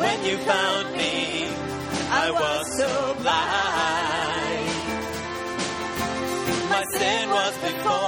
When you found me, I was so blind. My sin was before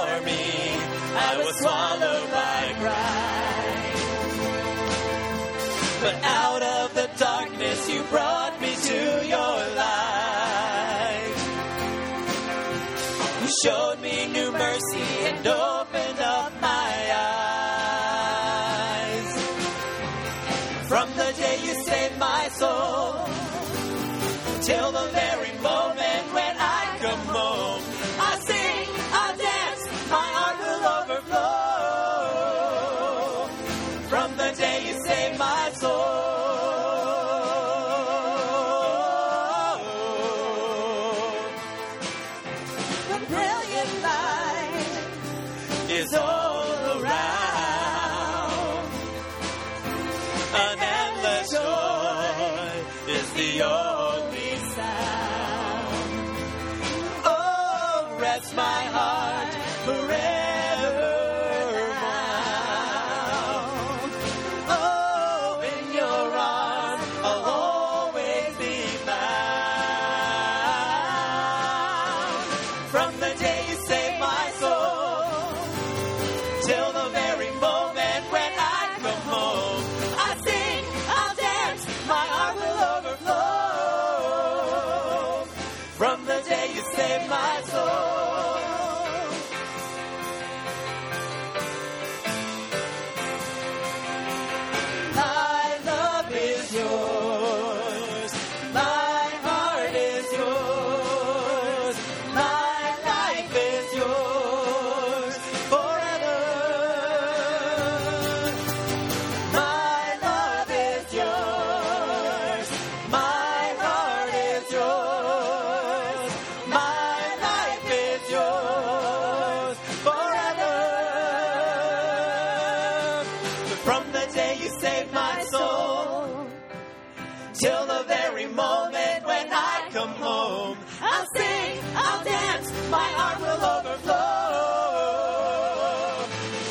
moment when I come home, I'll sing, I'll dance, my heart will overflow.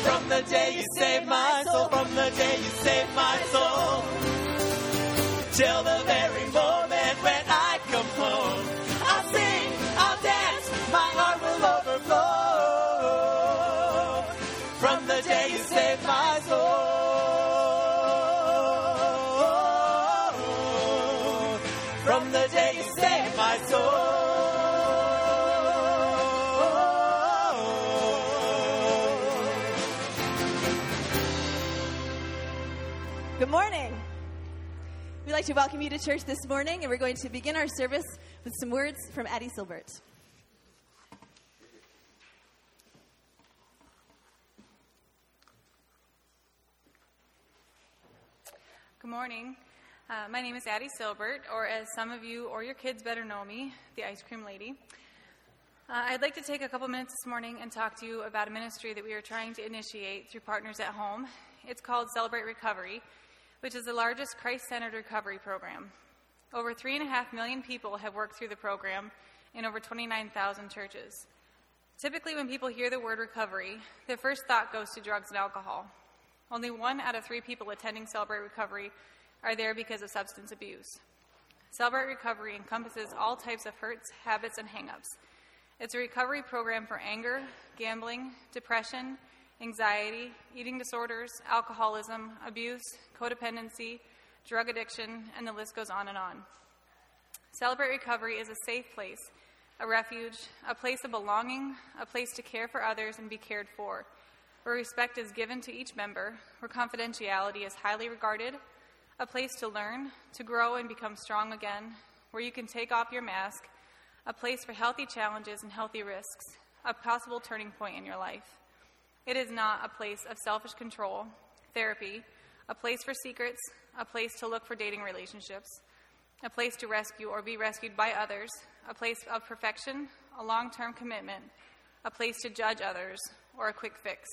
From the day you saved my soul, from the day you saved my soul, till the Good morning. We'd like to welcome you to church this morning, and we're going to begin our service with some words from Addie Silbert. Good morning. Uh, my name is Addie Silbert, or as some of you or your kids better know me, the Ice Cream Lady. Uh, I'd like to take a couple minutes this morning and talk to you about a ministry that we are trying to initiate through Partners at Home. It's called Celebrate Recovery, which is the largest Christ centered recovery program. Over 3.5 million people have worked through the program in over 29,000 churches. Typically, when people hear the word recovery, their first thought goes to drugs and alcohol. Only one out of three people attending Celebrate Recovery are there because of substance abuse. Celebrate Recovery encompasses all types of hurts, habits, and hangups. It's a recovery program for anger, gambling, depression, anxiety, eating disorders, alcoholism, abuse, codependency, drug addiction, and the list goes on and on. Celebrate Recovery is a safe place, a refuge, a place of belonging, a place to care for others and be cared for, where respect is given to each member, where confidentiality is highly regarded, a place to learn, to grow and become strong again, where you can take off your mask, a place for healthy challenges and healthy risks, a possible turning point in your life. It is not a place of selfish control, therapy, a place for secrets, a place to look for dating relationships, a place to rescue or be rescued by others, a place of perfection, a long term commitment, a place to judge others, or a quick fix.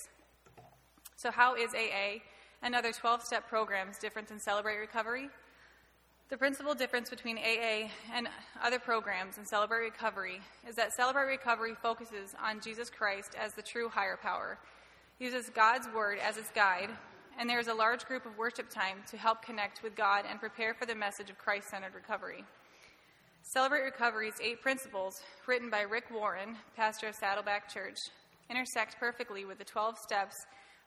So, how is AA and other 12 step programs different than Celebrate Recovery. The principal difference between AA and other programs in Celebrate Recovery is that Celebrate Recovery focuses on Jesus Christ as the true higher power, uses God's Word as its guide, and there is a large group of worship time to help connect with God and prepare for the message of Christ centered recovery. Celebrate Recovery's eight principles, written by Rick Warren, pastor of Saddleback Church, intersect perfectly with the 12 steps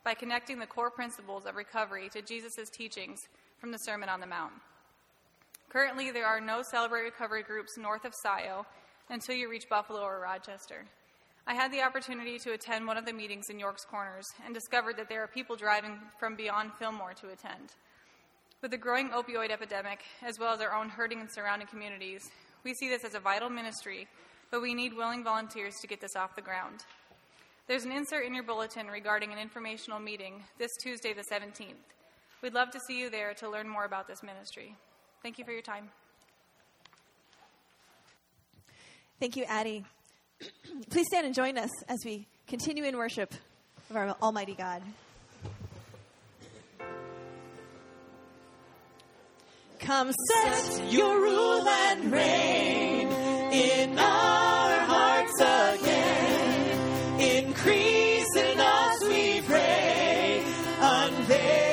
by connecting the core principles of recovery to Jesus' teachings from the Sermon on the Mount. Currently, there are no Celebrate Recovery groups north of Scio until you reach Buffalo or Rochester. I had the opportunity to attend one of the meetings in York's Corners and discovered that there are people driving from beyond Fillmore to attend. With the growing opioid epidemic, as well as our own hurting and surrounding communities, we see this as a vital ministry, but we need willing volunteers to get this off the ground. There's an insert in your bulletin regarding an informational meeting this Tuesday, the 17th. We'd love to see you there to learn more about this ministry. Thank you for your time. Thank you, Addie. Please stand and join us as we continue in worship of our Almighty God. Come set your rule and reign in our hearts again. Increase in us, we pray. Unveil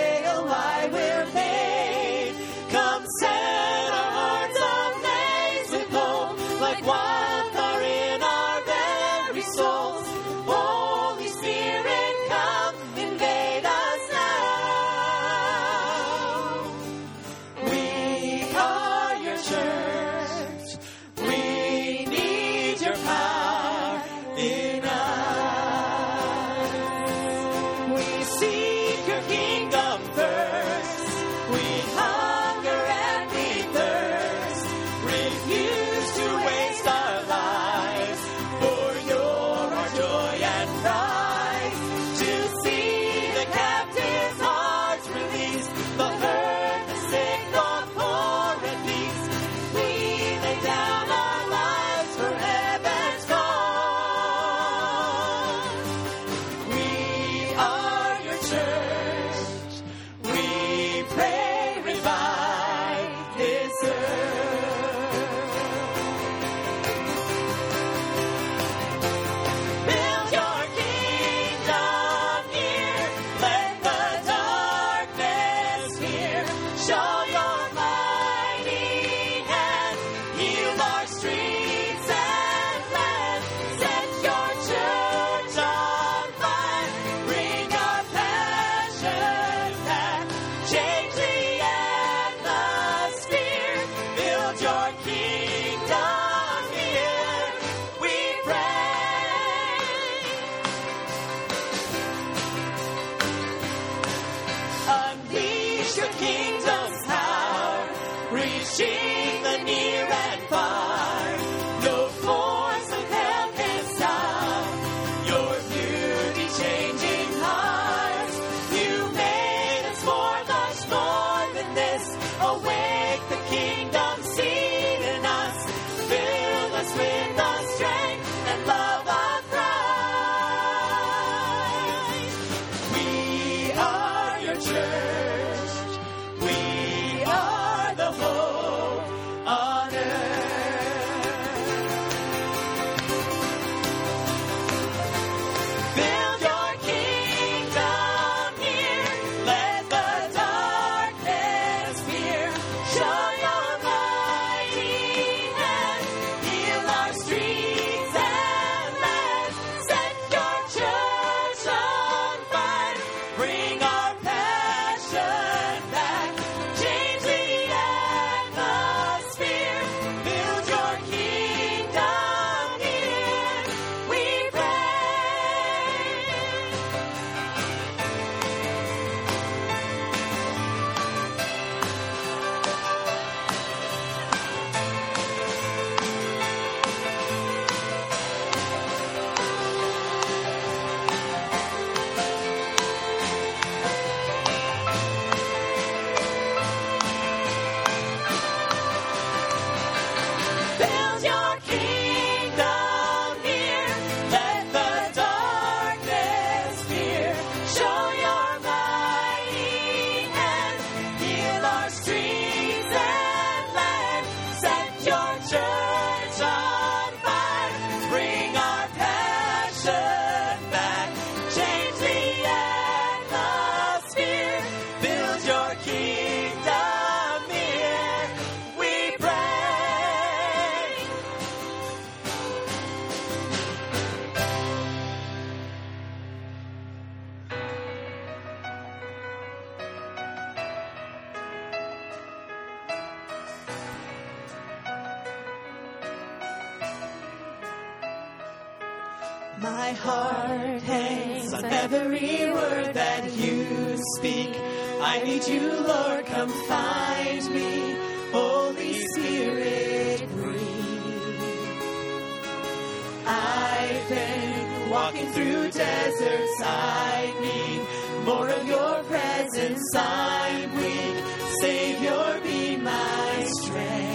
walking through deserts I need. More of your presence I need. Savior, be my strength.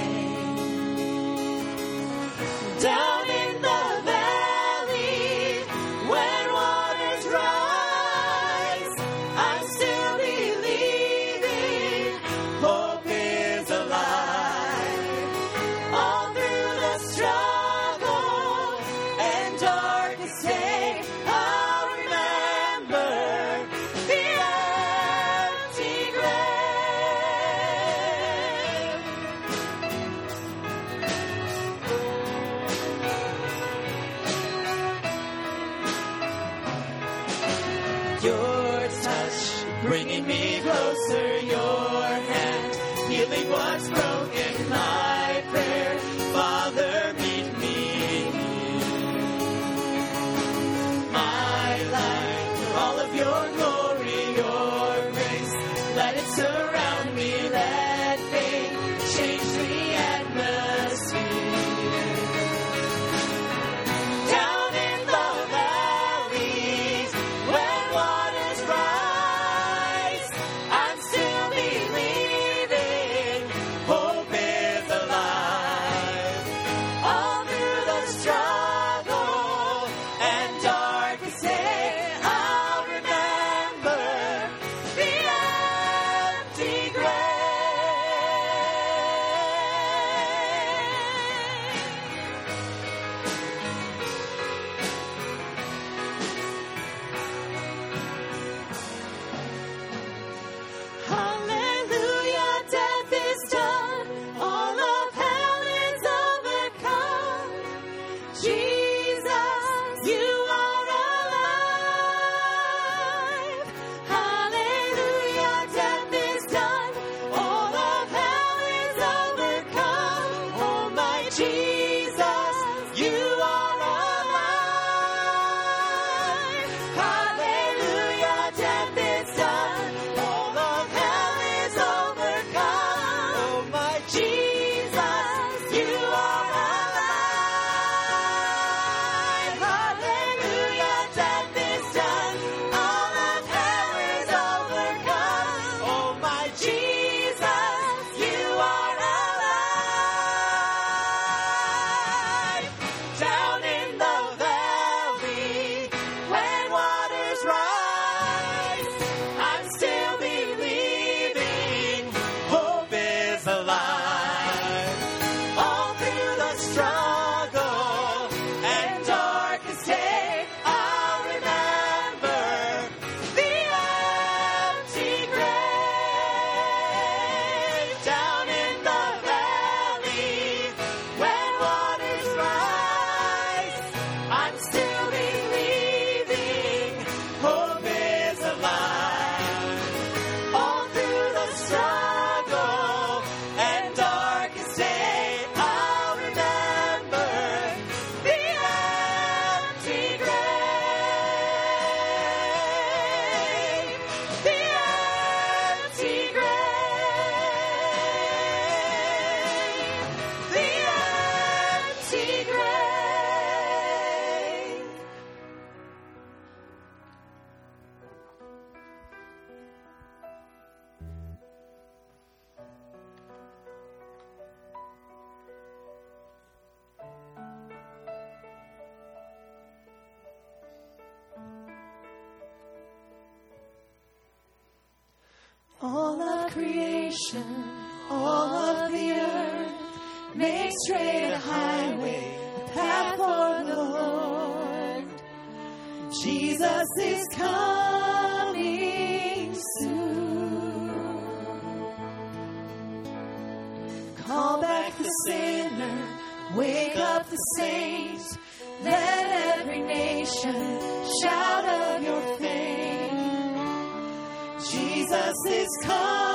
Jesus is coming soon. Call back the sinner, wake up the saints, let every nation shout of your fame. Jesus is coming.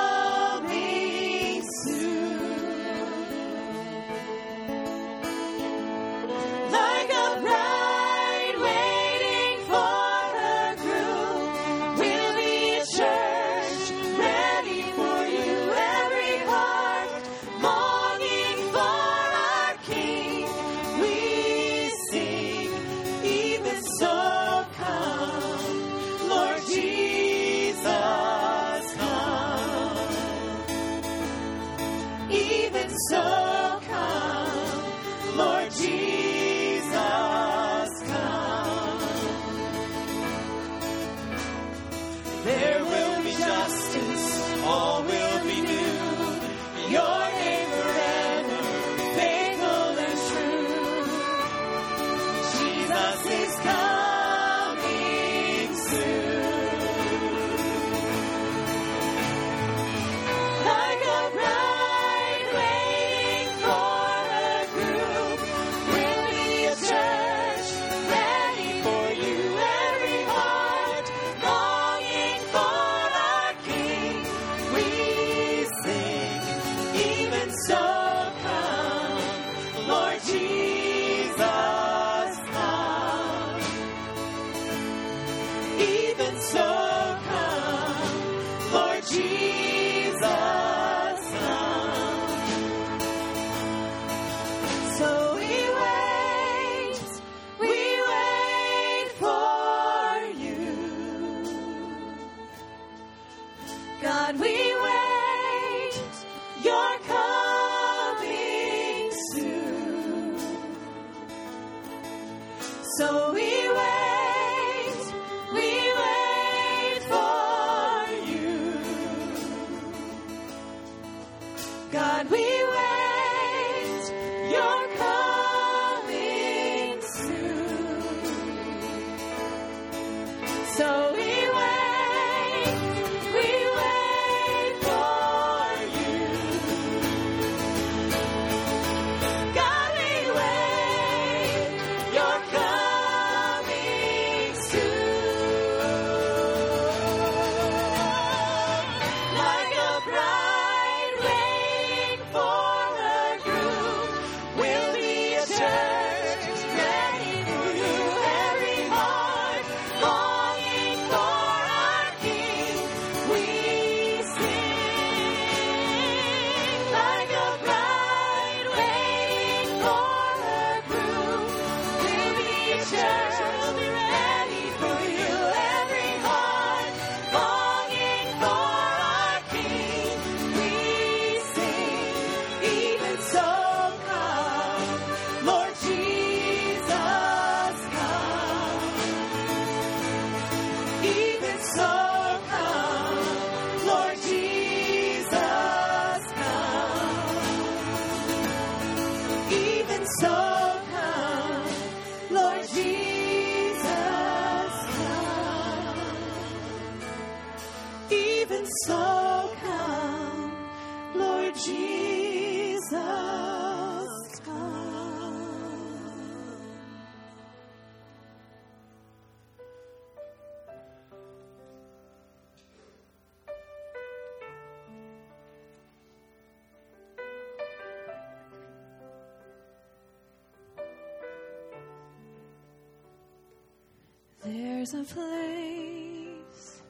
There's a place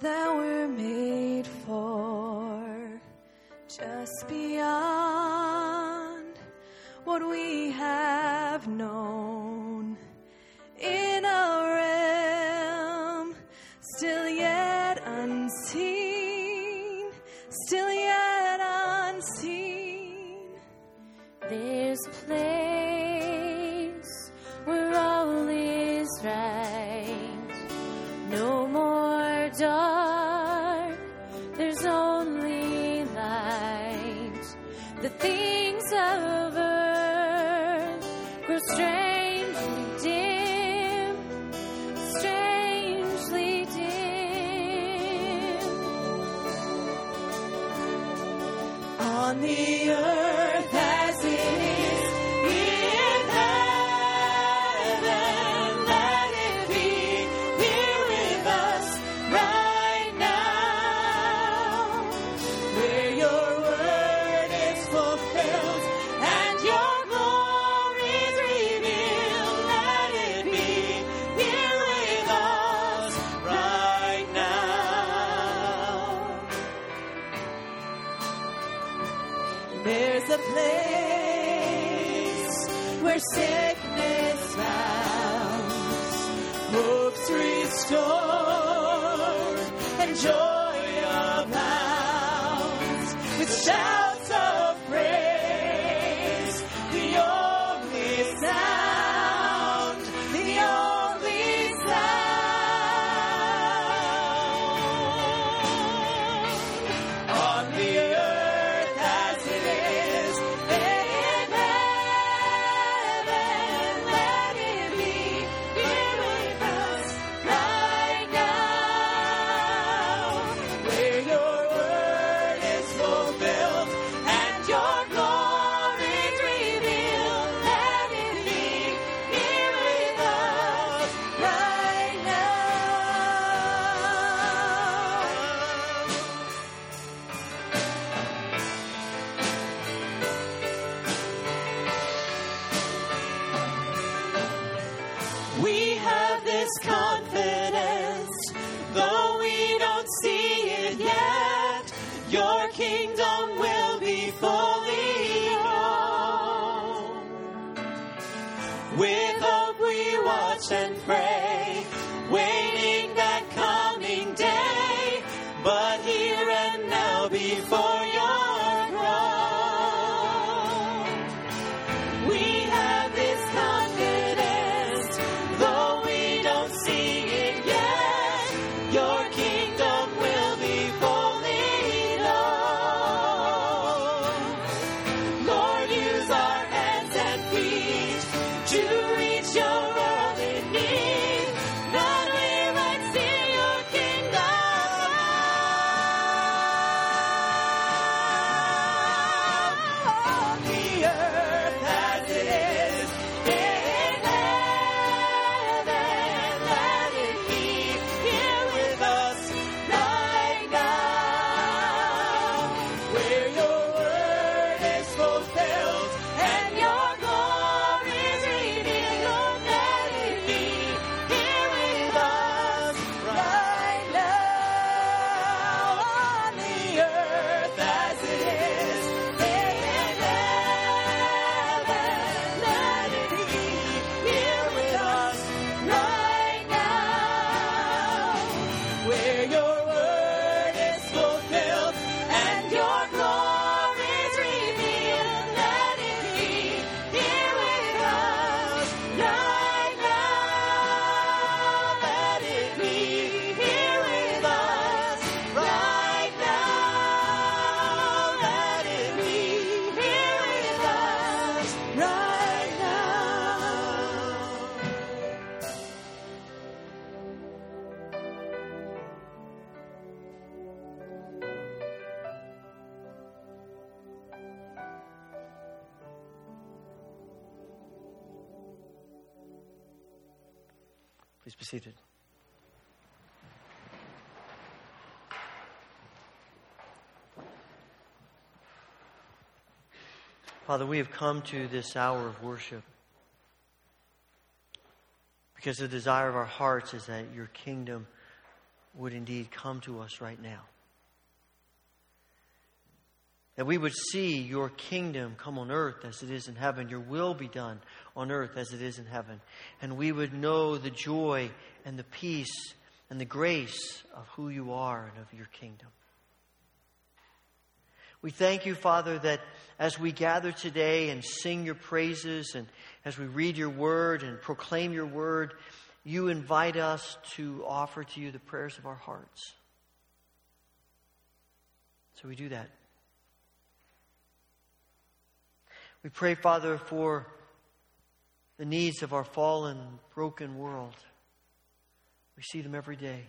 that we're made for just beyond what we have known. Seated. Father, we have come to this hour of worship because the desire of our hearts is that your kingdom would indeed come to us right now. That we would see your kingdom come on earth as it is in heaven, your will be done on earth as it is in heaven. And we would know the joy and the peace and the grace of who you are and of your kingdom. We thank you, Father, that as we gather today and sing your praises and as we read your word and proclaim your word, you invite us to offer to you the prayers of our hearts. So we do that. We pray, Father, for the needs of our fallen, broken world. We see them every day.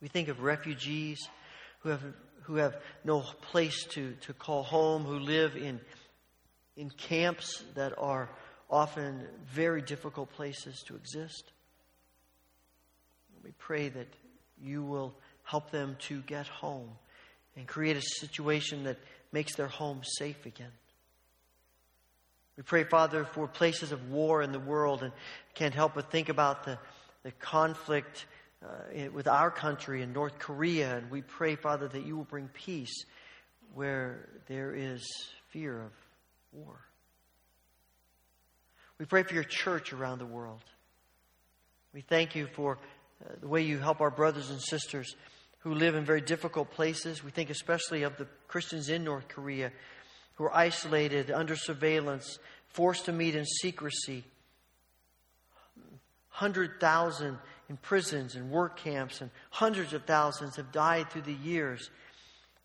We think of refugees who have, who have no place to, to call home, who live in, in camps that are often very difficult places to exist. We pray that you will help them to get home and create a situation that makes their home safe again. We pray, Father, for places of war in the world and can't help but think about the, the conflict uh, with our country and North Korea. And we pray, Father, that you will bring peace where there is fear of war. We pray for your church around the world. We thank you for uh, the way you help our brothers and sisters who live in very difficult places. We think especially of the Christians in North Korea who are isolated, under surveillance, forced to meet in secrecy. 100,000 in prisons and work camps, and hundreds of thousands have died through the years.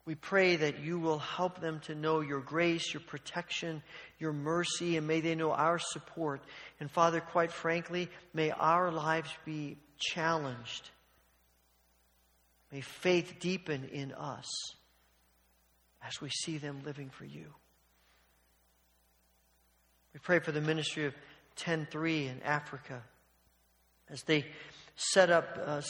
We pray that you will help them to know your grace, your protection, your mercy, and may they know our support. And Father, quite frankly, may our lives be challenged. May faith deepen in us as we see them living for you. We pray for the ministry of 10.3 in Africa as they set up uh,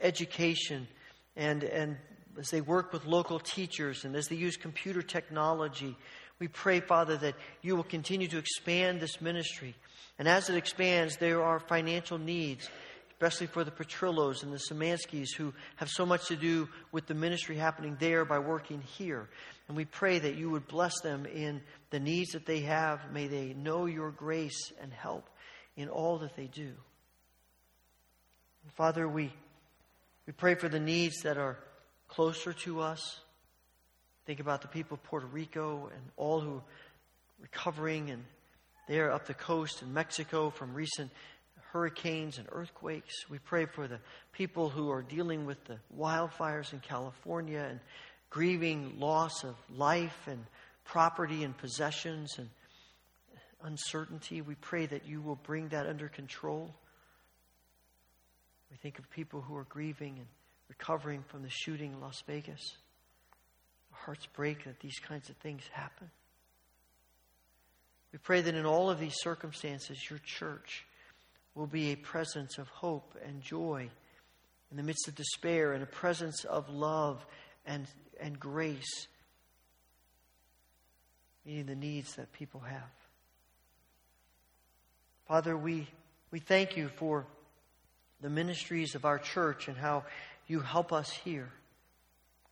education and, and as they work with local teachers and as they use computer technology. We pray, Father, that you will continue to expand this ministry. And as it expands, there are financial needs, especially for the Petrillos and the Samanskis who have so much to do with the ministry happening there by working here. And we pray that you would bless them in the needs that they have. May they know your grace and help in all that they do. And Father, we, we pray for the needs that are closer to us. Think about the people of Puerto Rico and all who are recovering and there up the coast in Mexico from recent hurricanes and earthquakes. We pray for the people who are dealing with the wildfires in California and grieving loss of life and property and possessions and uncertainty. We pray that you will bring that under control. We think of people who are grieving and recovering from the shooting in Las Vegas. Our hearts break that these kinds of things happen. We pray that in all of these circumstances, your church will be a presence of hope and joy in the midst of despair and a presence of love and, and grace, meeting the needs that people have. Father, we, we thank you for the ministries of our church and how you help us here.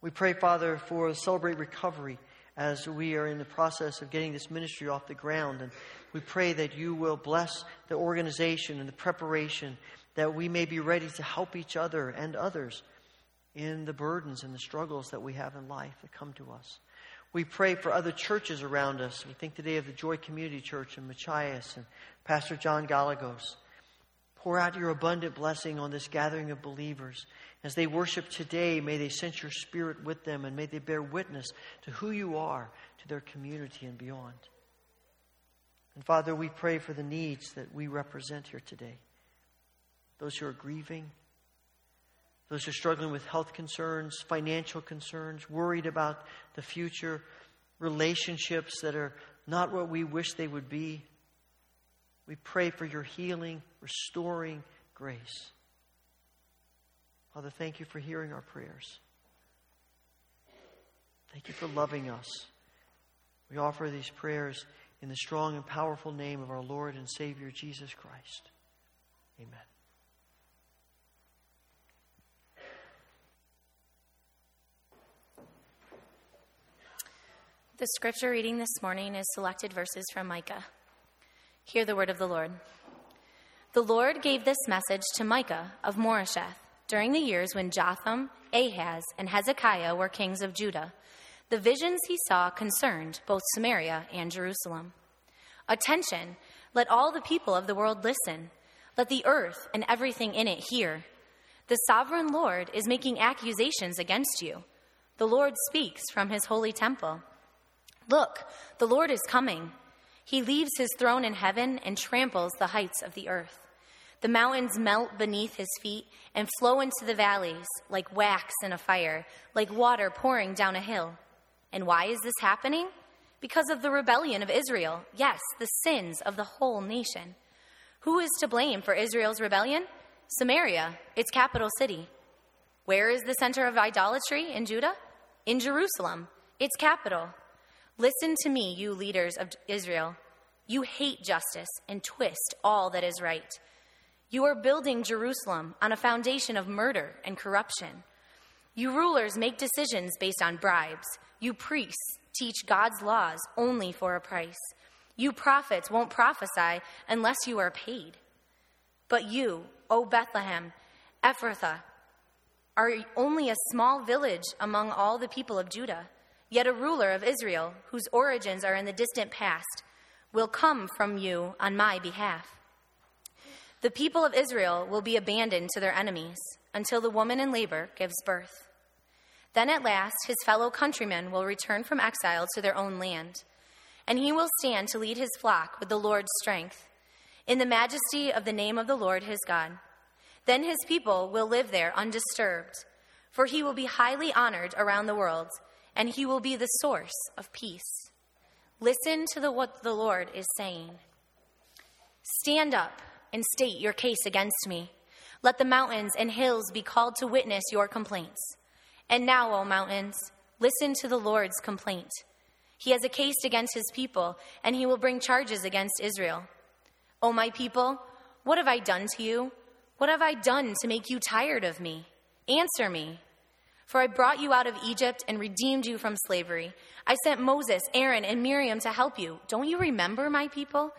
We pray, Father, for Celebrate Recovery as we are in the process of getting this ministry off the ground. And we pray that you will bless the organization and the preparation, that we may be ready to help each other and others in the burdens and the struggles that we have in life that come to us. We pray for other churches around us. We think today of the Joy Community Church in Machias and Pastor John Galagos. Pour out your abundant blessing on this gathering of believers. As they worship today, may they sense your spirit with them and may they bear witness to who you are to their community and beyond. And Father, we pray for the needs that we represent here today. Those who are grieving, those who are struggling with health concerns, financial concerns, worried about the future, relationships that are not what we wish they would be. We pray for your healing, restoring grace. Father, thank you for hearing our prayers. Thank you for loving us. We offer these prayers in the strong and powerful name of our Lord and Savior Jesus Christ. Amen. The scripture reading this morning is selected verses from Micah. Hear the word of the Lord. The Lord gave this message to Micah of Moresheth during the years when Jotham, Ahaz, and Hezekiah were kings of Judah. The visions he saw concerned both Samaria and Jerusalem. Attention, let all the people of the world listen. Let the earth and everything in it hear. The sovereign Lord is making accusations against you. The Lord speaks from his holy temple. Look, the Lord is coming he leaves his throne in heaven and tramples the heights of the earth. The mountains melt beneath his feet and flow into the valleys like wax in a fire, like water pouring down a hill. And why is this happening? Because of the rebellion of Israel. Yes, the sins of the whole nation. Who is to blame for Israel's rebellion? Samaria, its capital city. Where is the center of idolatry in Judah? In Jerusalem, its capital. Listen to me, you leaders of Israel. You hate justice and twist all that is right. You are building Jerusalem on a foundation of murder and corruption. You rulers make decisions based on bribes. You priests teach God's laws only for a price. You prophets won't prophesy unless you are paid. But you, O Bethlehem, Ephrathah, are only a small village among all the people of Judah. Yet a ruler of Israel, whose origins are in the distant past, will come from you on my behalf. The people of Israel will be abandoned to their enemies until the woman in labor gives birth. Then at last his fellow countrymen will return from exile to their own land, and he will stand to lead his flock with the Lord's strength, in the majesty of the name of the Lord his God. Then his people will live there undisturbed, for he will be highly honored around the world, and he will be the source of peace. Listen to the, what the Lord is saying. Stand up and state your case against me. Let the mountains and hills be called to witness your complaints. And now, O mountains, listen to the Lord's complaint. He has a case against his people, and he will bring charges against Israel. O my people, what have I done to you? What have I done to make you tired of me? Answer me. For I brought you out of Egypt and redeemed you from slavery. I sent Moses, Aaron, and Miriam to help you. Don't you remember, my people?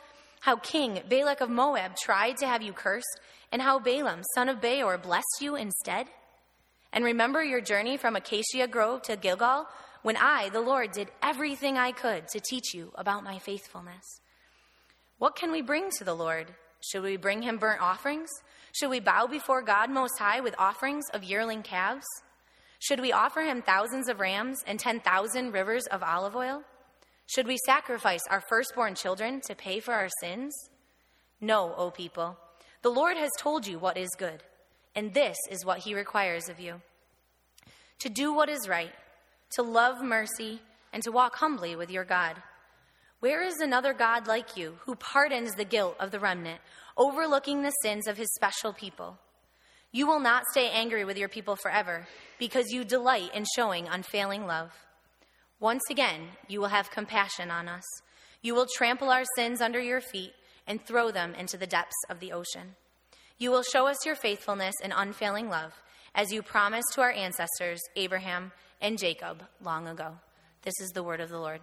How King Balak of Moab tried to have you cursed, and how Balaam, son of Beor, blessed you instead? And remember your journey from Acacia Grove to Gilgal, when I, the Lord, did everything I could to teach you about my faithfulness. What can we bring to the Lord? Should we bring him burnt offerings? Should we bow before God Most High with offerings of yearling calves? Should we offer him thousands of rams and 10,000 rivers of olive oil? Should we sacrifice our firstborn children to pay for our sins? No, O people. The Lord has told you what is good, and this is what he requires of you to do what is right, to love mercy, and to walk humbly with your God. Where is another God like you who pardons the guilt of the remnant, overlooking the sins of his special people? You will not stay angry with your people forever because you delight in showing unfailing love. Once again, you will have compassion on us. You will trample our sins under your feet and throw them into the depths of the ocean. You will show us your faithfulness and unfailing love, as you promised to our ancestors, Abraham and Jacob, long ago. This is the word of the Lord.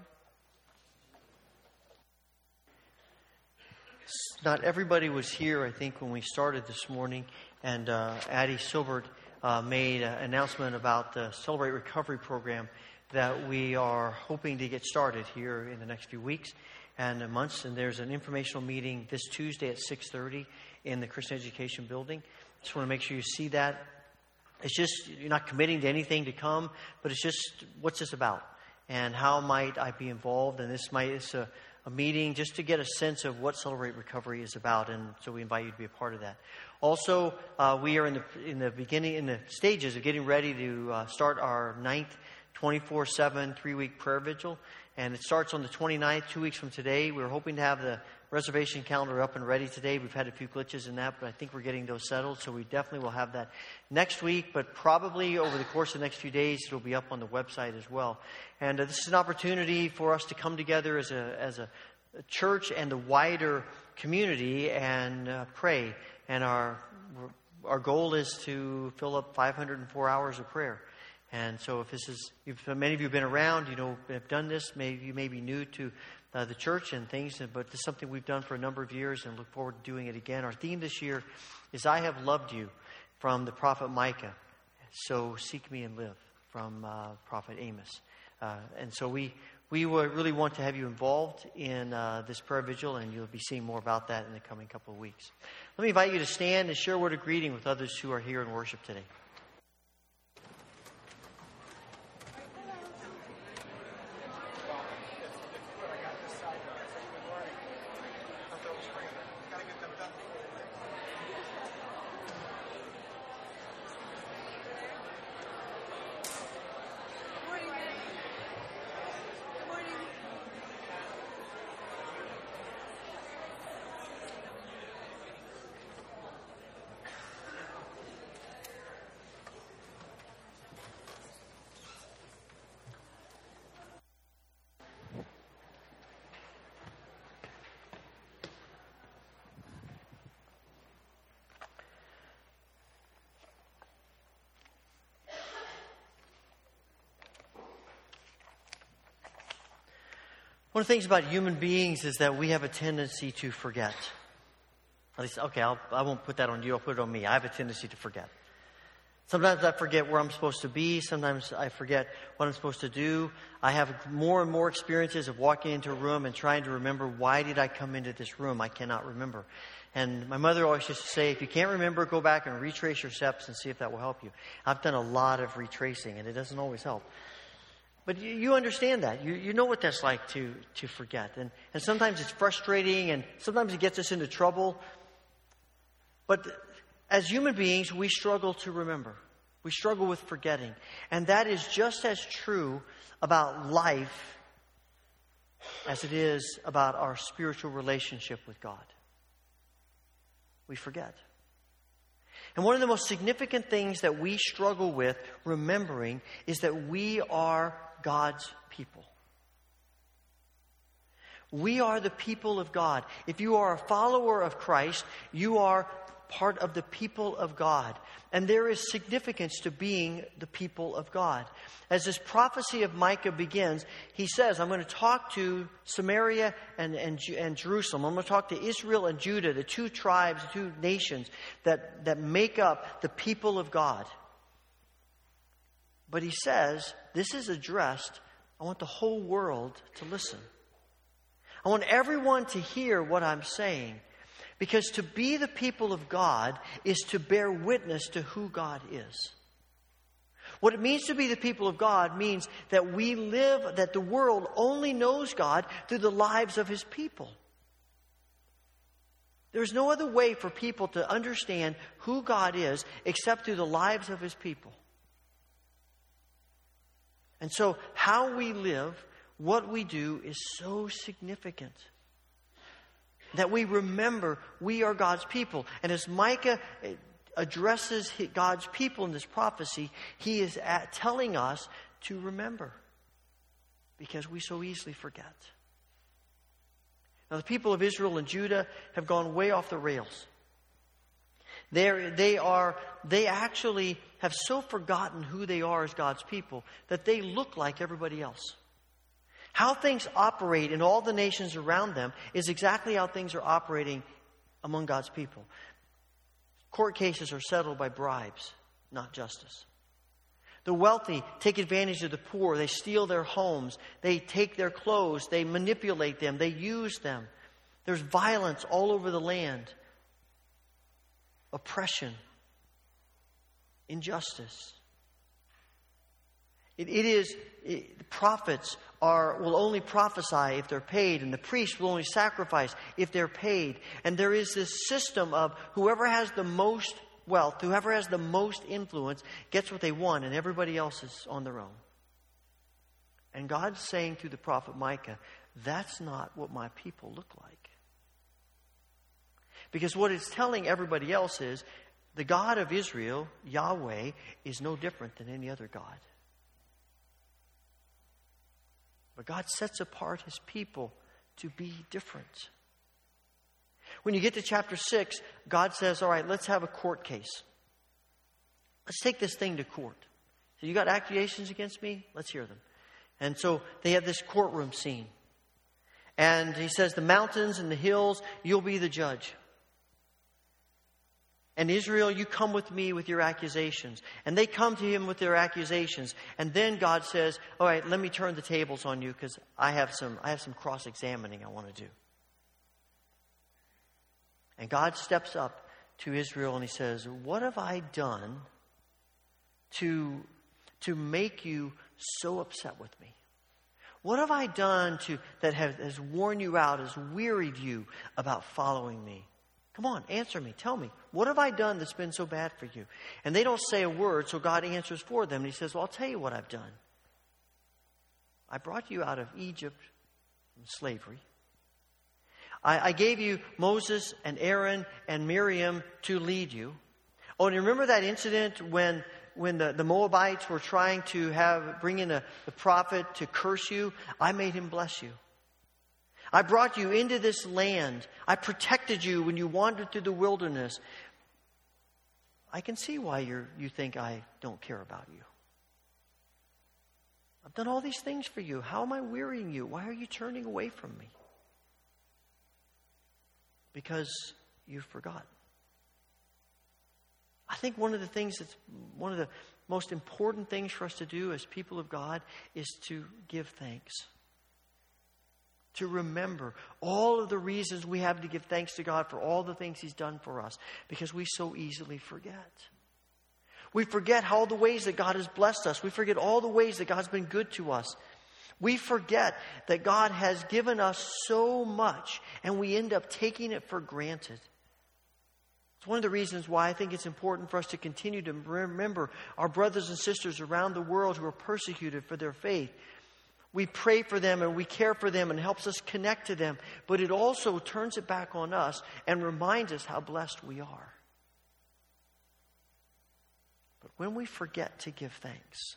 Not everybody was here, I think, when we started this morning, and uh, Addie Silbert uh, made an announcement about the Celebrate Recovery program that we are hoping to get started here in the next few weeks and months. And there's an informational meeting this Tuesday at 6:30 in the Christian Education Building. Just want to make sure you see that. It's just you're not committing to anything to come, but it's just what's this about, and how might I be involved? And this might it's a, a meeting just to get a sense of what Celebrate Recovery is about, and so we invite you to be a part of that. Also, uh, we are in the in the beginning in the stages of getting ready to uh, start our ninth 24/7 three-week prayer vigil, and it starts on the 29th, two weeks from today. We are hoping to have the reservation calendar up and ready today. We've had a few glitches in that, but I think we're getting those settled, so we definitely will have that next week, but probably over the course of the next few days, it'll be up on the website as well. And uh, this is an opportunity for us to come together as a, as a church and the wider community and uh, pray. And our, our goal is to fill up 504 hours of prayer. And so, if this is, if many of you have been around, you know, have done this, maybe you may be new to uh, the church and things, but is something we've done for a number of years and look forward to doing it again. Our theme this year is I Have Loved You from the prophet Micah. So seek me and live from uh, prophet Amos. Uh, and so we, we really want to have you involved in uh, this prayer vigil, and you'll be seeing more about that in the coming couple of weeks. Let me invite you to stand and share a word of greeting with others who are here in worship today. One of the things about human beings is that we have a tendency to forget. At least, okay, I'll, I won't put that on you, I'll put it on me. I have a tendency to forget. Sometimes I forget where I'm supposed to be. Sometimes I forget what I'm supposed to do. I have more and more experiences of walking into a room and trying to remember why did I come into this room? I cannot remember. And my mother always used to say, if you can't remember, go back and retrace your steps and see if that will help you. I've done a lot of retracing and it doesn't always help. But you, you understand that. You, you know what that's like to, to forget. And, and sometimes it's frustrating and sometimes it gets us into trouble. But as human beings, we struggle to remember. We struggle with forgetting. And that is just as true about life as it is about our spiritual relationship with God. We forget. And one of the most significant things that we struggle with remembering is that we are God's people. We are the people of God. If you are a follower of Christ, you are part of the people of God. And there is significance to being the people of God. As this prophecy of Micah begins, he says, I'm going to talk to Samaria and, and, and Jerusalem. I'm going to talk to Israel and Judah, the two tribes, the two nations that, that make up the people of God. But he says, this is addressed, I want the whole world to listen. I want everyone to hear what I'm saying. Because to be the people of God is to bear witness to who God is. What it means to be the people of God means that we live, that the world only knows God through the lives of his people. There's no other way for people to understand who God is except through the lives of his people. And so, how we live, what we do, is so significant. That we remember we are God's people. And as Micah eh, addresses God's people in this prophecy, he is telling us to remember because we so easily forget. Now, the people of Israel and Judah have gone way off the rails. They're, they are, they actually have so forgotten who they are as God's people that they look like everybody else. How things operate in all the nations around them is exactly how things are operating among God's people. Court cases are settled by bribes, not justice. The wealthy take advantage of the poor. They steal their homes. They take their clothes. They manipulate them. They use them. There's violence all over the land oppression, injustice. It, it is, it, the prophets are, will only prophesy if they're paid, and the priests will only sacrifice if they're paid. And there is this system of whoever has the most wealth, whoever has the most influence, gets what they want, and everybody else is on their own. And God's saying through the prophet Micah, that's not what my people look like. Because what it's telling everybody else is the God of Israel, Yahweh, is no different than any other God. But God sets apart his people to be different. When you get to chapter 6, God says, All right, let's have a court case. Let's take this thing to court. So, you got accusations against me? Let's hear them. And so they have this courtroom scene. And he says, The mountains and the hills, you'll be the judge. And Israel, you come with me with your accusations. And they come to him with their accusations. And then God says, All right, let me turn the tables on you because I have some, I have some cross examining I want to do. And God steps up to Israel and he says, What have I done to, to make you so upset with me? What have I done to, that has, has worn you out, has wearied you about following me? Come on, answer me. Tell me. What have I done that's been so bad for you? And they don't say a word, so God answers for them. And He says, Well, I'll tell you what I've done. I brought you out of Egypt from slavery. I, I gave you Moses and Aaron and Miriam to lead you. Oh, and you remember that incident when when the, the Moabites were trying to have bring in a, the prophet to curse you? I made him bless you. I brought you into this land. I protected you when you wandered through the wilderness. I can see why you you think I don't care about you. I've done all these things for you. How am I wearying you? Why are you turning away from me? Because you've forgotten. I think one of the things that's one of the most important things for us to do as people of God is to give thanks. To remember all of the reasons we have to give thanks to God for all the things He's done for us because we so easily forget. We forget all the ways that God has blessed us. We forget all the ways that God's been good to us. We forget that God has given us so much and we end up taking it for granted. It's one of the reasons why I think it's important for us to continue to remember our brothers and sisters around the world who are persecuted for their faith. We pray for them and we care for them and helps us connect to them, but it also turns it back on us and reminds us how blessed we are. But when we forget to give thanks,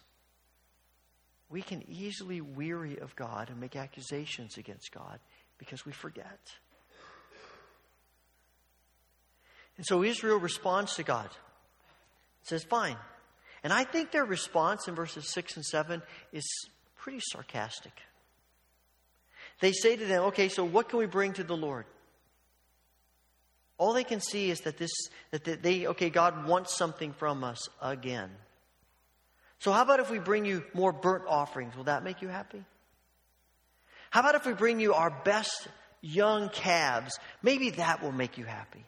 we can easily weary of God and make accusations against God because we forget. And so Israel responds to God. says, Fine. And I think their response in verses 6 and 7 is pretty sarcastic. They say to them, Okay, so what can we bring to the Lord? All they can see is that this, that they, okay, God wants something from us again. So how about if we bring you more burnt offerings? Will that make you happy? How about if we bring you our best young calves? Maybe that will make you happy.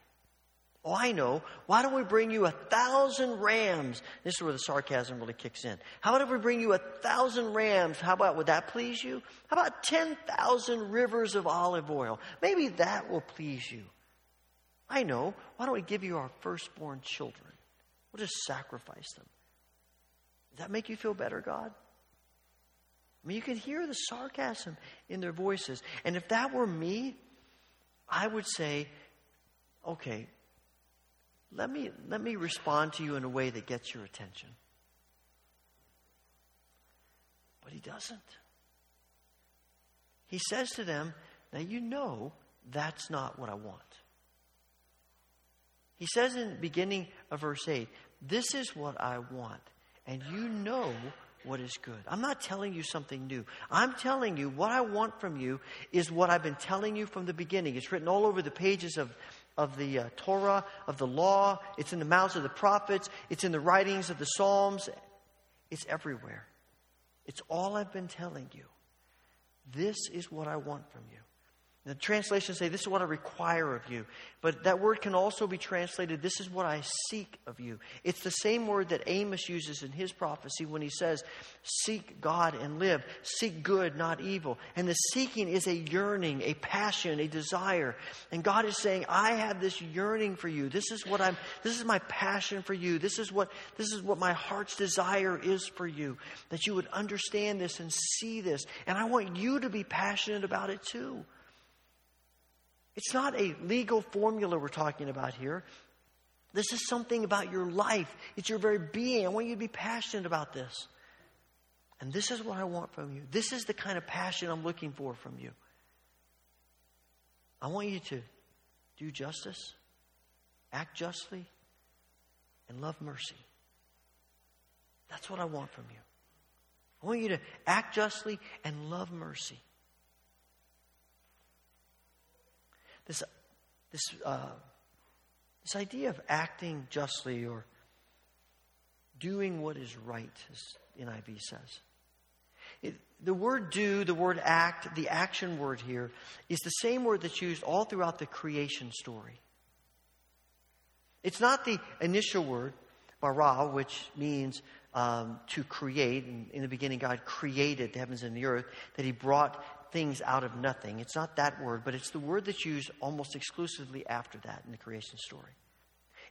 Oh, I know. Why don't we bring you a thousand rams? This is where the sarcasm really kicks in. How about if we bring you a thousand rams? How about, would that please you? How about 10,000 rivers of olive oil? Maybe that will please you. I know. Why don't we give you our firstborn children? We'll just sacrifice them. Does that make you feel better, God? I mean, you can hear the sarcasm in their voices. And if that were me, I would say, okay, let me, let me respond to you in a way that gets your attention. But he doesn't. He says to them, Now you know that's not what I want. He says in the beginning of verse 8, This is what I want, and you know what is good. I'm not telling you something new. I'm telling you what I want from you is what I've been telling you from the beginning. It's written all over the pages of, of the uh, Torah, of the law. It's in the mouths of the prophets. It's in the writings of the Psalms. It's everywhere. It's all I've been telling you. This is what I want from you. The translations say, This is what I require of you. But that word can also be translated, This is what I seek of you. It's the same word that Amos uses in his prophecy when he says, Seek God and live. Seek good, not evil. And the seeking is a yearning, a passion, a desire. And God is saying, I have this yearning for you. This is what I'm, this is my passion for you. This is what, this is what my heart's desire is for you. That you would understand this and see this. And I want you to be passionate about it too. It's not a legal formula we're talking about here. This is something about your life. It's your very being. I want you to be passionate about this. And this is what I want from you. This is the kind of passion I'm looking for from you. I want you to do justice, act justly, and love mercy. That's what I want from you. I want you to act justly and love mercy. This, this, uh, this idea of acting justly or doing what is right, as NIV says. It, the word do, the word act, the action word here, is the same word that's used all throughout the creation story. It's not the initial word, bara, which means um, to create. In, in the beginning, God created the heavens and the earth, that He brought things out of nothing. It's not that word, but it's the word that's used almost exclusively after that in the creation story.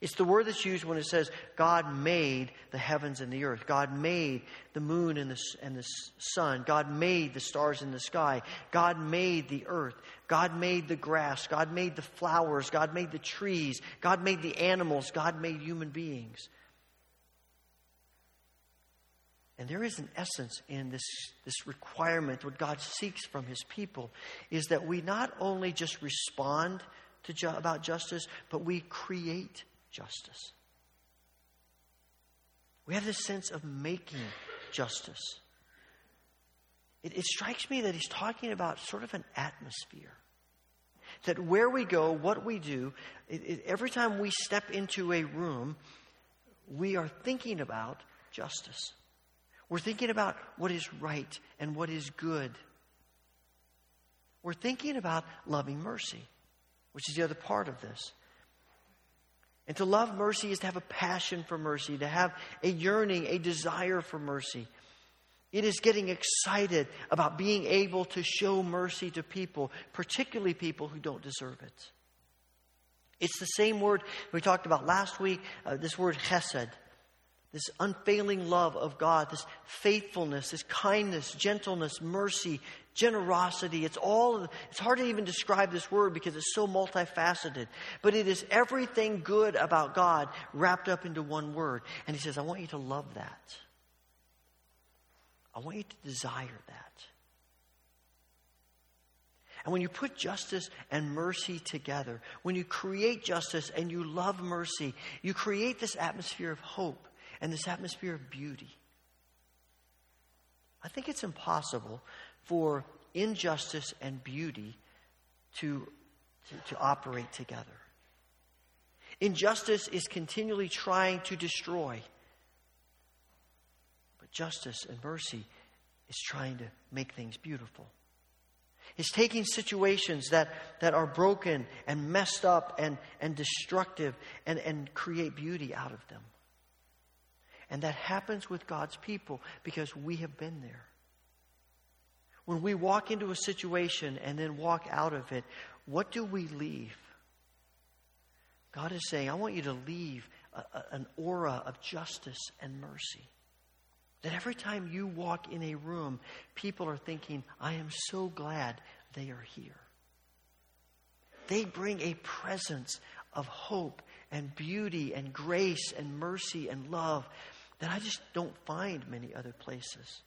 It's the word that's used when it says God made the heavens and the earth. God made the moon and the, and the sun. God made the stars in the sky. God made the earth. God made the grass. God made the flowers. God made the trees. God made the animals. God made human beings. And there is an essence in this, this requirement, what God seeks from his people, is that we not only just respond to ju- about justice, but we create justice. We have this sense of making justice. it, it strikes me that he's talking about sort of an atmosphere. That where we go, what we do, it, it, every time we step into a room, we are thinking about justice. We're thinking about what is right and what is good. We're thinking about loving mercy, which is the other part of this. And to love mercy is to have a passion for mercy, to have a yearning, a desire for mercy. It is getting excited about being able to show mercy to people, particularly people who don't deserve it. It's the same word we talked about last week, uh, this word chesed this unfailing love of God, this faithfulness, this kindness, gentleness, mercy, generosity. It's all, it's hard to even describe this word because it's so multifaceted. But it is everything good about God wrapped up into one word. And he says, I want you to love that. I want you to desire that. And when you put justice and mercy together, when you create justice and you love mercy, you create this atmosphere of hope and this atmosphere of beauty. I think it's impossible for injustice and beauty to, to, to, operate together. Injustice is continually trying to destroy, but justice and mercy is trying to make things beautiful. It's taking situations that, that are broken and messed up and, and destructive and, and create beauty out of them. And that happens with God's people because we have been there. When we walk into a situation and then walk out of it, what do we leave? God is saying, I want you to leave a, a, an aura of justice and mercy. That every time you walk in a room, people are thinking, I am so glad they are here. They bring a presence of hope and beauty and grace and mercy and love that I just don't find many other places.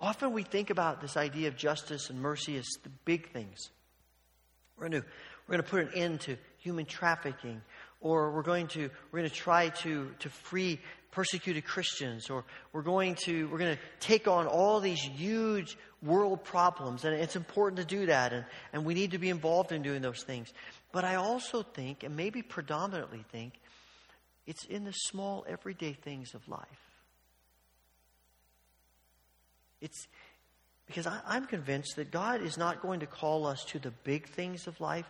Often we think about this idea of justice and mercy as the big things. We're going to, we're going to put an end to human trafficking, or we're going to, we're going to try to, to free persecuted Christians, or we're going to, we're going to take on all these huge world problems. And it's important to do that, and, and we need to be involved in doing those things. But I also think, and maybe predominantly think, it's in the small, everyday things of life. It's because I, I'm convinced that God is not going to call us to the big things of life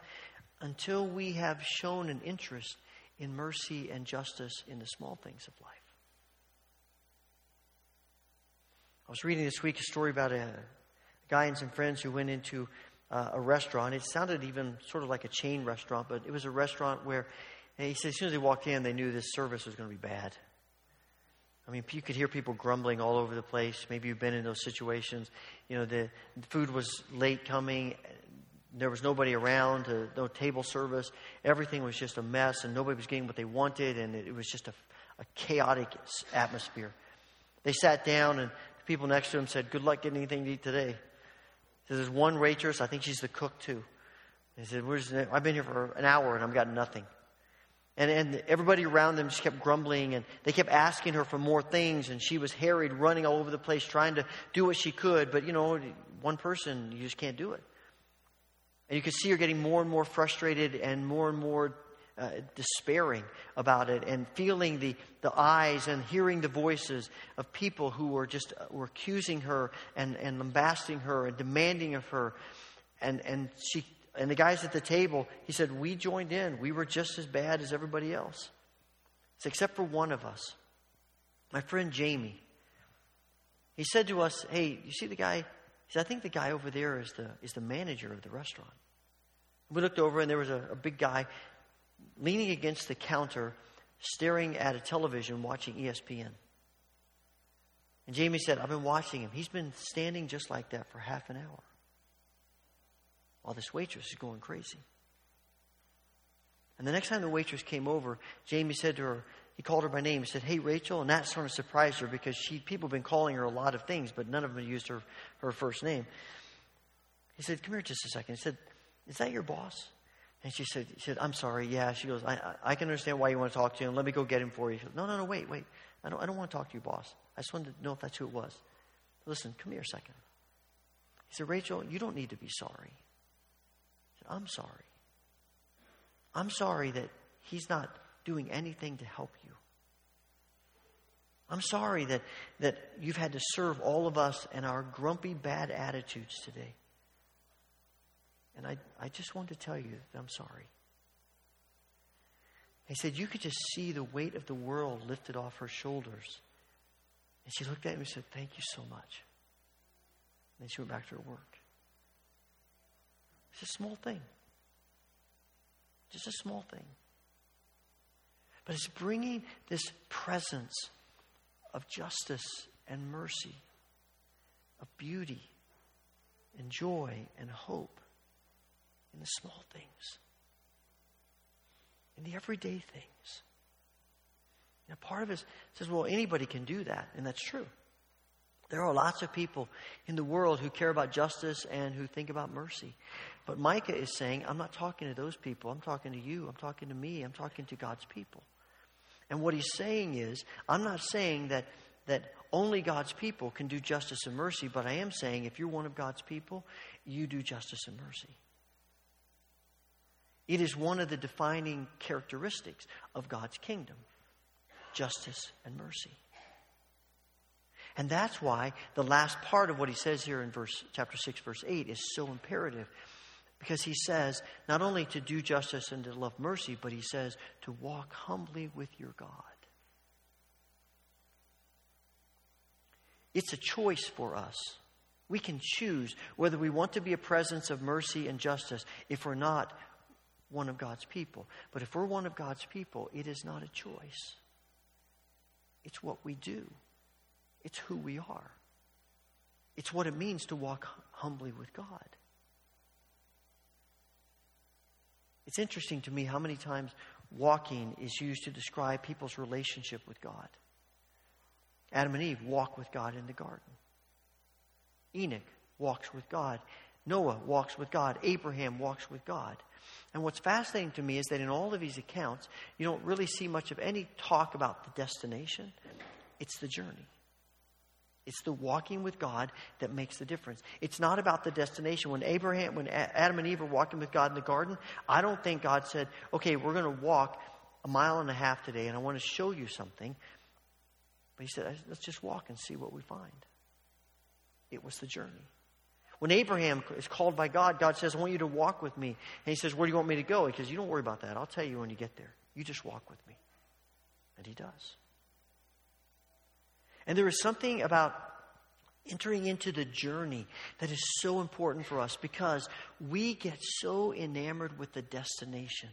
until we have shown an interest in mercy and justice in the small things of life. I was reading this week a story about a guy and some friends who went into uh, a restaurant. It sounded even sort of like a chain restaurant, but it was a restaurant where and he said, as soon as they walked in, they knew this service was going to be bad. I mean, you could hear people grumbling all over the place. Maybe you've been in those situations. You know, the, the food was late coming. There was nobody around, uh, no table service. Everything was just a mess, and nobody was getting what they wanted, and it, it was just a, a chaotic atmosphere. They sat down, and the people next to him said, Good luck getting anything to eat today. There's one waitress, I think she's the cook too. He said, I've been here for an hour, and I've got nothing. And, and everybody around them just kept grumbling and they kept asking her for more things. And she was harried, running all over the place, trying to do what she could. But, you know, one person, you just can't do it. And you could see her getting more and more frustrated and more and more uh, despairing about it and feeling the, the eyes and hearing the voices of people who were just uh, were accusing her and, and lambasting her and demanding of her. And, and she and the guys at the table, he said, We joined in. We were just as bad as everybody else. Except for one of us. My friend Jamie. He said to us, Hey, you see the guy? He said, I think the guy over there is the, is the manager of the restaurant. We looked over, and there was a, a big guy leaning against the counter, staring at a television, watching ESPN. And Jamie said, I've been watching him. He's been standing just like that for half an hour while this waitress is going crazy. And the next time the waitress came over, Jamie said to her, he called her by name. He said, Hey, Rachel. And that sort of surprised her because she, people have been calling her a lot of things, but none of them used her, her first name. He said, Come here just a second. He said, Is that your boss? And she said, she said I'm sorry. Yeah. She goes, I, I, can understand why you want to talk to him. Let me go get him for you. She goes, No, no, no, wait, wait. I don't, I don't want to talk to you, boss. I just wanted to know if that's who it was. Listen, come here a second. He said, Rachel, you don't need to be sorry. I'm sorry. I'm sorry that he's not doing anything to help you. I'm sorry that, that you've had to serve all of us and our grumpy, bad attitudes today. And I, I just want to tell you that I'm sorry. He said, You could just see the weight of the world lifted off her shoulders. And she looked at him and said, Thank you so much. And then she went back to her work. It's a small thing. Just a small thing. But it's bringing this presence of justice and mercy, of beauty and joy and hope in the small things, in the everyday things. Now, part of it says, well, anybody can do that, and that's true. There are lots of people in the world who care about justice and who think about mercy. But Micah is saying, I'm not talking to those people. I'm talking to you. I'm talking to me. I'm talking to God's people. And what he's saying is, I'm not saying that, that only God's people can do justice and mercy, but I am saying if you're one of God's people, you do justice and mercy. It is one of the defining characteristics of God's kingdom justice and mercy. And that's why the last part of what he says here in verse chapter 6 verse 8 is so imperative because he says not only to do justice and to love mercy but he says to walk humbly with your God. It's a choice for us. We can choose whether we want to be a presence of mercy and justice if we're not one of God's people. But if we're one of God's people, it is not a choice. It's what we do, it's who we are. It's what it means to walk humbly with God. It's interesting to me how many times walking is used to describe people's relationship with God. Adam and Eve walk with God in the garden. Enoch walks with God. Noah walks with God. Abraham walks with God. And what's fascinating to me is that in all of these accounts, you don't really see much of any talk about the destination. It's the journey. It's the walking with God that makes the difference. It's not about the destination. When Abraham, when Adam and Eve were walking with God in the garden, I don't think God said, "Okay, we're going to walk a mile and a half today, and I want to show you something." But He said, "Let's just walk and see what we find." It was the journey. When Abraham is called by God, God says, I want you to walk with me. And he says, Where do you want me to go? He says, You don't worry about that. I'll tell you when you get there. You just walk with me. And he does. And there is something about entering into the journey that is so important for us because we get so enamored with the destination,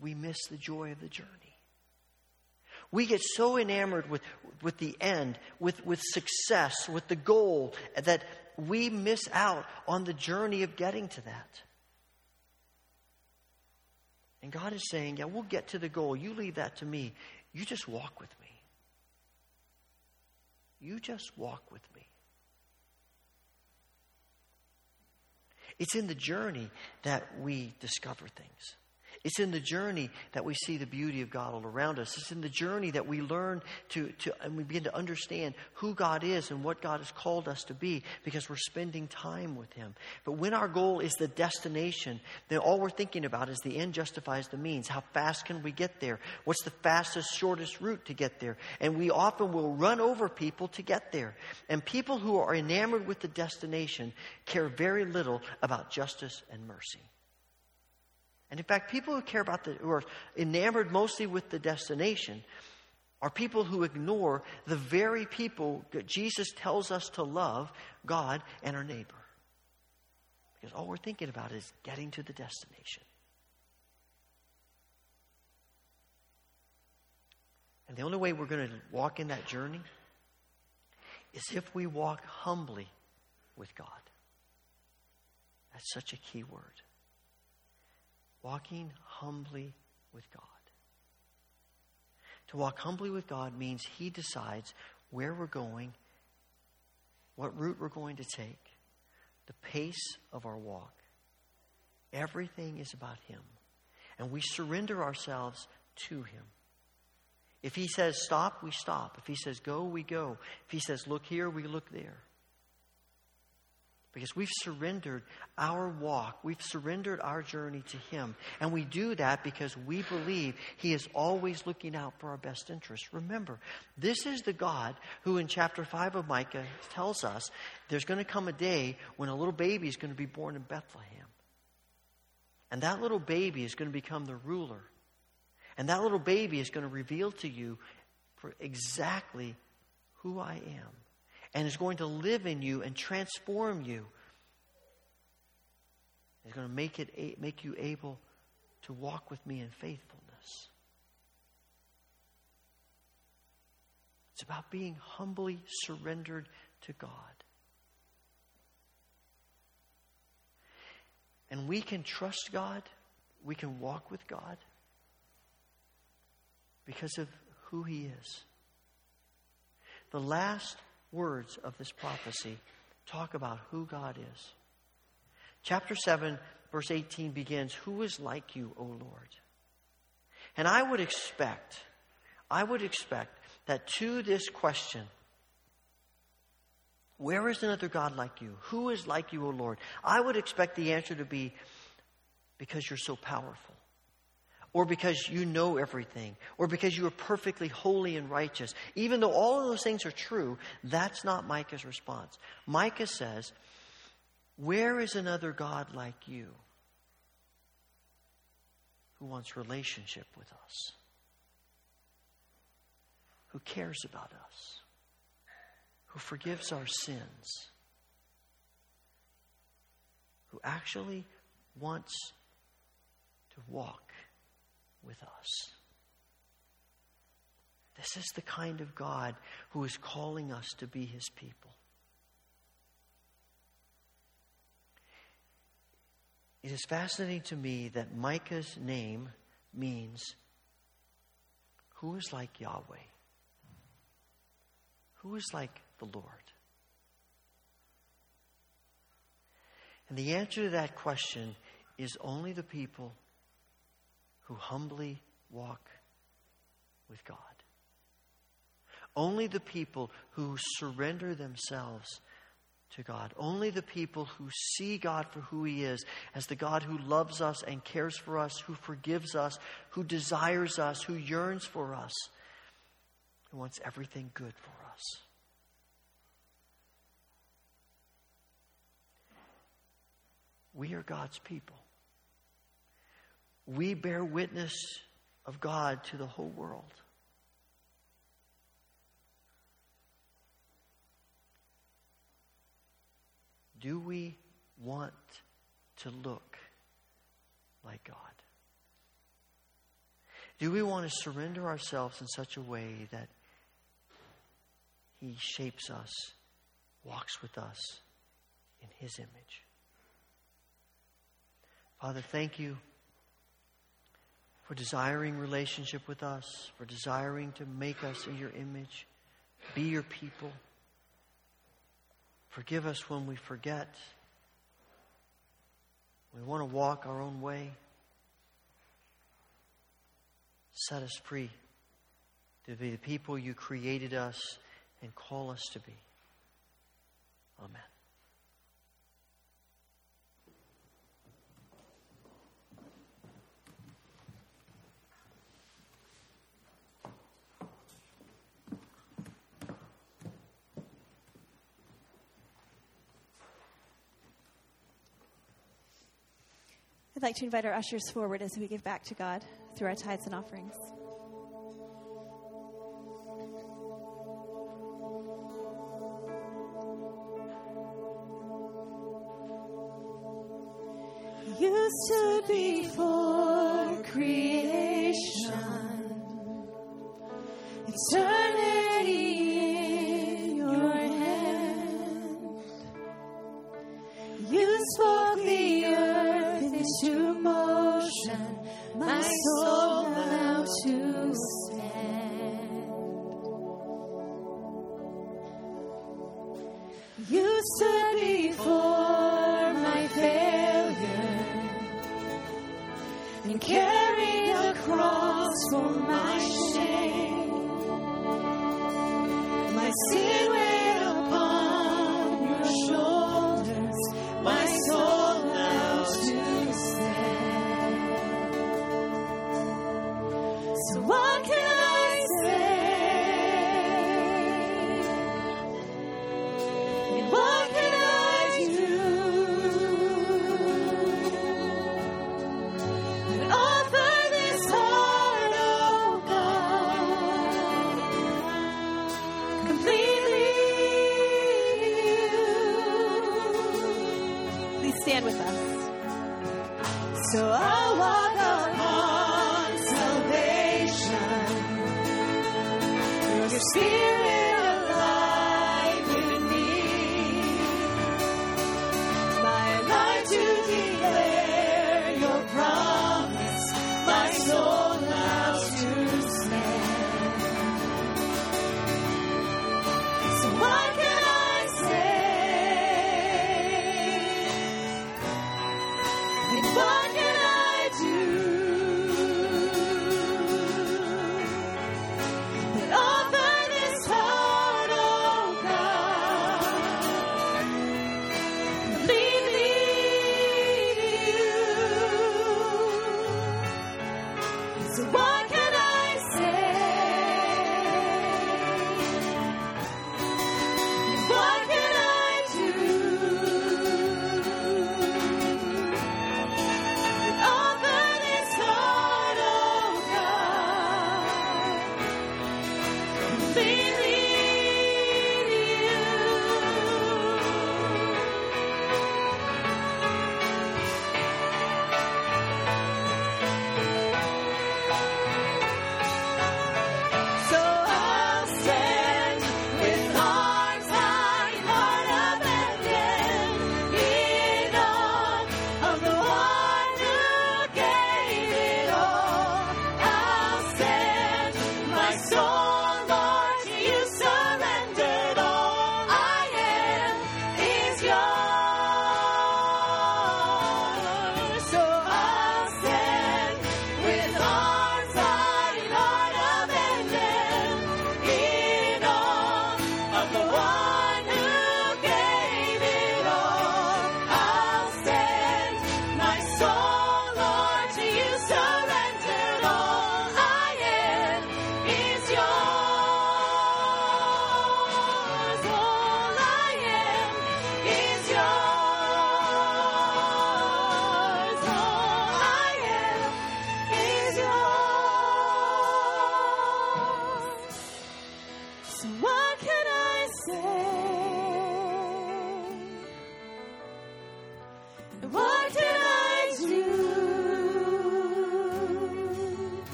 we miss the joy of the journey. We get so enamored with, with the end, with, with success, with the goal, that we miss out on the journey of getting to that. And God is saying, Yeah, we'll get to the goal. You leave that to me. You just walk with me. You just walk with me. It's in the journey that we discover things. It's in the journey that we see the beauty of God all around us. It's in the journey that we learn to, to and we begin to understand who God is and what God has called us to be because we're spending time with Him. But when our goal is the destination, then all we're thinking about is the end justifies the means. How fast can we get there? What's the fastest, shortest route to get there? And we often will run over people to get there. And people who are enamored with the destination care very little about justice and mercy. And in fact, people who care about the, who are enamored mostly with the destination, are people who ignore the very people that Jesus tells us to love, God and our neighbor. Because all we're thinking about is getting to the destination. And the only way we're going to walk in that journey is if we walk humbly with God. That's such a key word walking humbly with God. To walk humbly with God means He decides where we're going, what route we're going to take, the pace of our walk. Everything is about Him. And we surrender ourselves to Him. If He says stop, we stop. If He says go, we go. If He says look here, we look there. Because we've surrendered our walk, we've surrendered our journey to Him. And we do that because we believe He is always looking out for our best interests. Remember, this is the God who, in chapter 5 of Micah, tells us there's going to come a day when a little baby is going to be born in Bethlehem. And that little baby is going to become the ruler. And that little baby is going to reveal to you for exactly who I am and is going to live in you and transform you. Is going to make it make you able to walk with me in faithfulness. It's about being humbly surrendered to God. And we can trust God, we can walk with God because of who He is. The last words of this prophecy talk about who God is. Chapter 7, verse 18 begins Who is like you, O Lord? And I would expect, I would expect that to this question, where is another God like you? Who is like you, O Lord? I would expect the answer to be because you're so powerful or because you know everything, or because you are perfectly holy and righteous. Even though all of those things are true, that's not Micah's response. Micah says, Where is another God like you who wants relationship with us? Who cares about us? Who forgives our sins? Who actually wants to walk with us. This is the kind of God who is calling us to be his people. It is fascinating to me that Micah's name means who is like Yahweh? Who is like the Lord? And the answer to that question is only the people who humbly walk with God. Only the people who surrender themselves to God. Only the people who see God for who He is, as the God who loves us and cares for us, who forgives us, who desires us, who yearns for us, who wants everything good for us. We are God's people we bear witness of God to the whole world. Do we want to look like God? Do we want to surrender ourselves in such a way that He shapes us, walks with us in His image? Father, thank you for desiring relationship with us, for desiring to make us in your image, be your people. Forgive us when we forget. We want to walk our own way. Set us free to be the people you created us and call us to be. Amen. Like to invite our ushers forward as we give back to God through our tithes and offerings. You stood before creation, eternity soul now to stand. You stood before my failure and carried the cross for my shame. My sin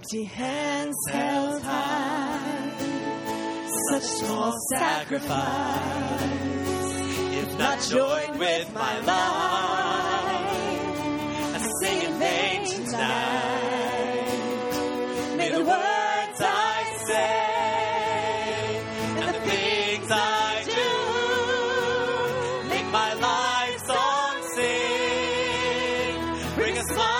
empty hands held high, such small sacrifice. If not joined with my life, I sing in vain tonight. May the words I say and the things I do make my life song sing. Bring a smile.